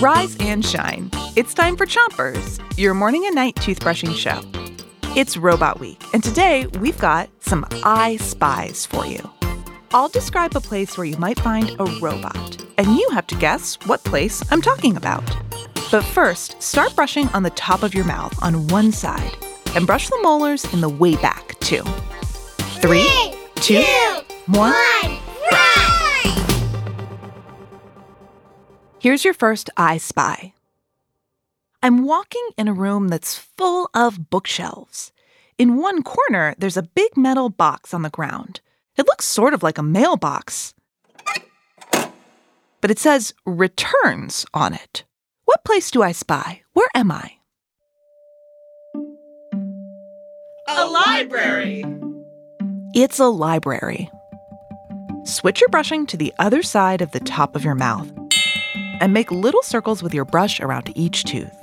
Rise and shine. It's time for Chompers, your morning and night toothbrushing show. It's Robot Week, and today we've got some I Spies for you. I'll describe a place where you might find a robot, and you have to guess what place I'm talking about. But first, start brushing on the top of your mouth on one side, and brush the molars in the way back, too. Three, two, one. Here's your first I Spy. I'm walking in a room that's full of bookshelves. In one corner, there's a big metal box on the ground. It looks sort of like a mailbox. But it says returns on it. What place do I spy? Where am I? A library. It's a library. Switch your brushing to the other side of the top of your mouth and make little circles with your brush around each tooth.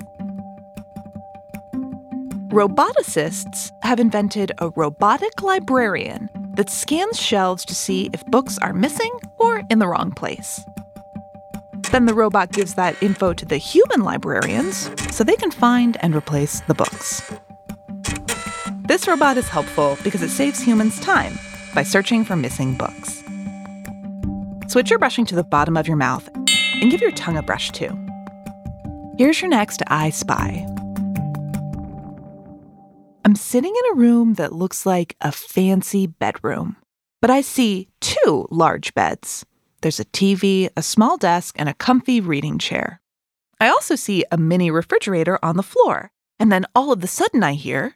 Roboticists have invented a robotic librarian that scans shelves to see if books are missing or in the wrong place. Then the robot gives that info to the human librarians so they can find and replace the books. This robot is helpful because it saves humans time by searching for missing books. Switch your brushing to the bottom of your mouth and give your tongue a brush too. Here's your next I Spy. I'm sitting in a room that looks like a fancy bedroom, but I see two large beds. There's a TV, a small desk, and a comfy reading chair. I also see a mini refrigerator on the floor, and then all of a sudden I hear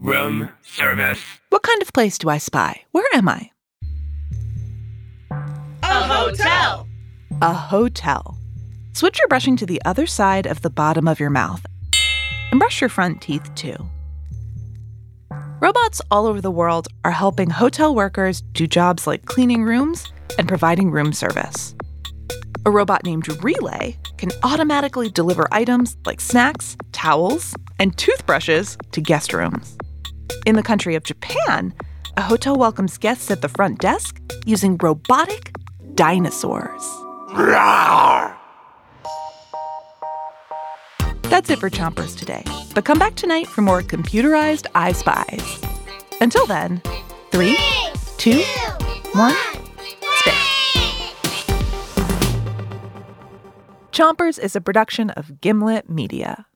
Room service. What kind of place do I spy? Where am I? A hotel. A hotel. Switch your brushing to the other side of the bottom of your mouth and brush your front teeth too. Robots all over the world are helping hotel workers do jobs like cleaning rooms and providing room service. A robot named Relay can automatically deliver items like snacks, towels, and toothbrushes to guest rooms. In the country of Japan, a hotel welcomes guests at the front desk using robotic dinosaurs. That's it for Chompers today. But come back tonight for more computerized I Spies. Until then, three, two, one, spit. Chompers is a production of Gimlet Media.